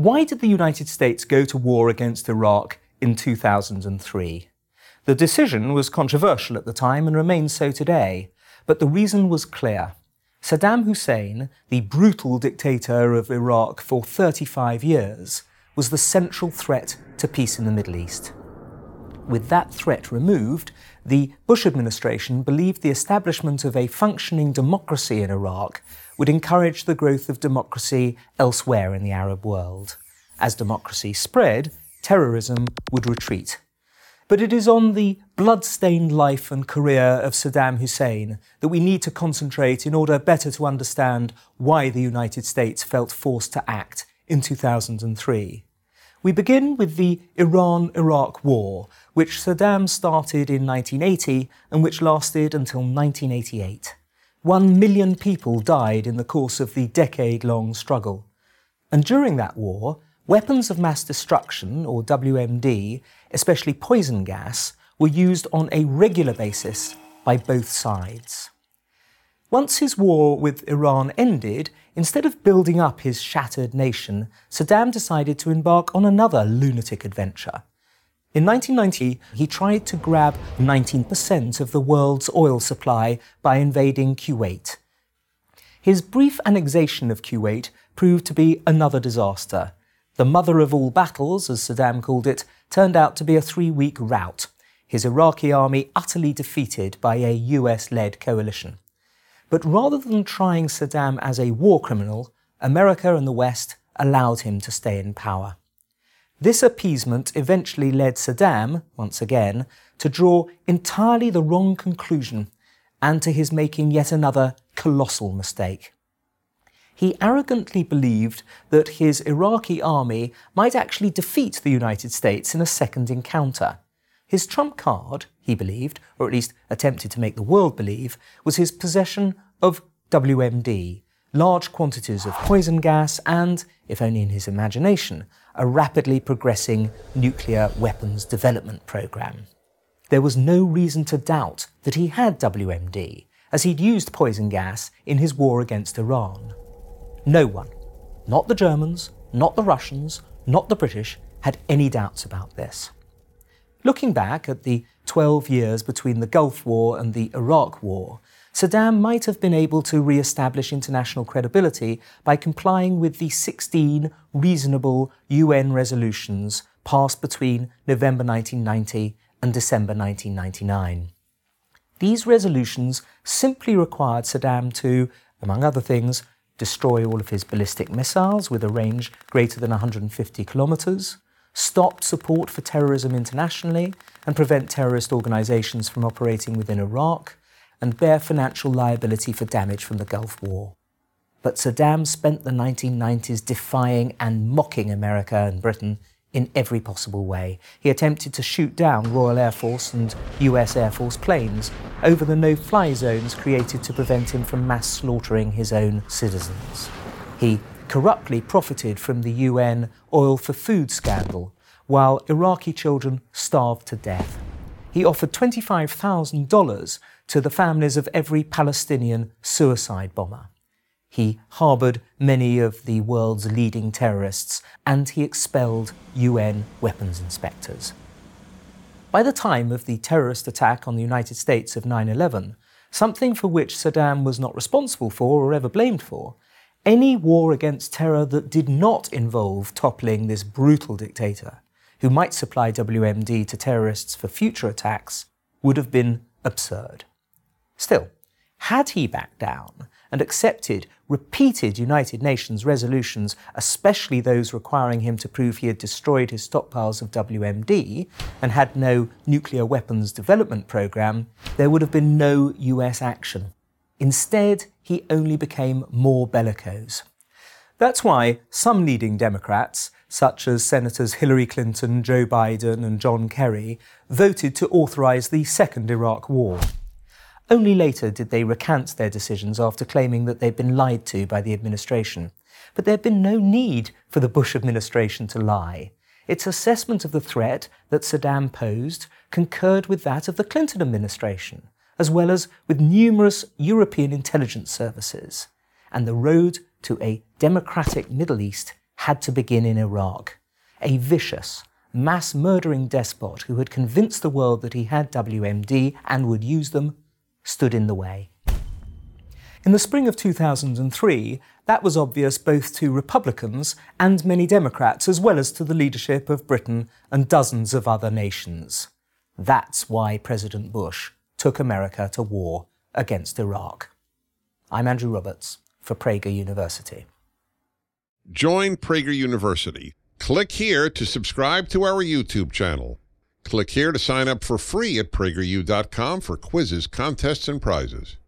Why did the United States go to war against Iraq in 2003? The decision was controversial at the time and remains so today, but the reason was clear. Saddam Hussein, the brutal dictator of Iraq for 35 years, was the central threat to peace in the Middle East. With that threat removed, the Bush administration believed the establishment of a functioning democracy in Iraq would encourage the growth of democracy elsewhere in the Arab world. As democracy spread, terrorism would retreat. But it is on the blood-stained life and career of Saddam Hussein that we need to concentrate in order better to understand why the United States felt forced to act in 2003. We begin with the Iran Iraq War, which Saddam started in 1980 and which lasted until 1988. One million people died in the course of the decade long struggle. And during that war, Weapons of mass destruction, or WMD, especially poison gas, were used on a regular basis by both sides. Once his war with Iran ended, instead of building up his shattered nation, Saddam decided to embark on another lunatic adventure. In 1990, he tried to grab 19% of the world's oil supply by invading Kuwait. His brief annexation of Kuwait proved to be another disaster. The mother of all battles, as Saddam called it, turned out to be a three week rout, his Iraqi army utterly defeated by a US led coalition. But rather than trying Saddam as a war criminal, America and the West allowed him to stay in power. This appeasement eventually led Saddam, once again, to draw entirely the wrong conclusion and to his making yet another colossal mistake he arrogantly believed that his Iraqi army might actually defeat the United States in a second encounter. His trump card, he believed, or at least attempted to make the world believe, was his possession of WMD, large quantities of poison gas, and, if only in his imagination, a rapidly progressing nuclear weapons development program. There was no reason to doubt that he had WMD, as he'd used poison gas in his war against Iran. No one, not the Germans, not the Russians, not the British, had any doubts about this. Looking back at the 12 years between the Gulf War and the Iraq War, Saddam might have been able to re establish international credibility by complying with the 16 reasonable UN resolutions passed between November 1990 and December 1999. These resolutions simply required Saddam to, among other things, destroy all of his ballistic missiles with a range greater than 150 kilometres, stop support for terrorism internationally, and prevent terrorist organisations from operating within Iraq, and bear financial liability for damage from the Gulf War. But Saddam spent the 1990s defying and mocking America and Britain in every possible way. He attempted to shoot down Royal Air Force and US Air Force planes over the no fly zones created to prevent him from mass slaughtering his own citizens. He corruptly profited from the UN oil for food scandal while Iraqi children starved to death. He offered $25,000 to the families of every Palestinian suicide bomber. He harboured many of the world's leading terrorists and he expelled UN weapons inspectors. By the time of the terrorist attack on the United States of 9 11, something for which Saddam was not responsible for or ever blamed for, any war against terror that did not involve toppling this brutal dictator, who might supply WMD to terrorists for future attacks, would have been absurd. Still, had he backed down, and accepted repeated United Nations resolutions, especially those requiring him to prove he had destroyed his stockpiles of WMD and had no nuclear weapons development program, there would have been no US action. Instead, he only became more bellicose. That's why some leading Democrats, such as Senators Hillary Clinton, Joe Biden, and John Kerry, voted to authorize the Second Iraq War. Only later did they recant their decisions after claiming that they'd been lied to by the administration. But there had been no need for the Bush administration to lie. Its assessment of the threat that Saddam posed concurred with that of the Clinton administration, as well as with numerous European intelligence services. And the road to a democratic Middle East had to begin in Iraq. A vicious, mass murdering despot who had convinced the world that he had WMD and would use them stood in the way. In the spring of 2003, that was obvious both to Republicans and many Democrats, as well as to the leadership of Britain and dozens of other nations. That's why President Bush took America to war against Iraq. I'm Andrew Roberts for Prager University. Join Prager University. Click here to subscribe to our YouTube channel. Click here to sign up for free at prageru.com for quizzes, contests, and prizes.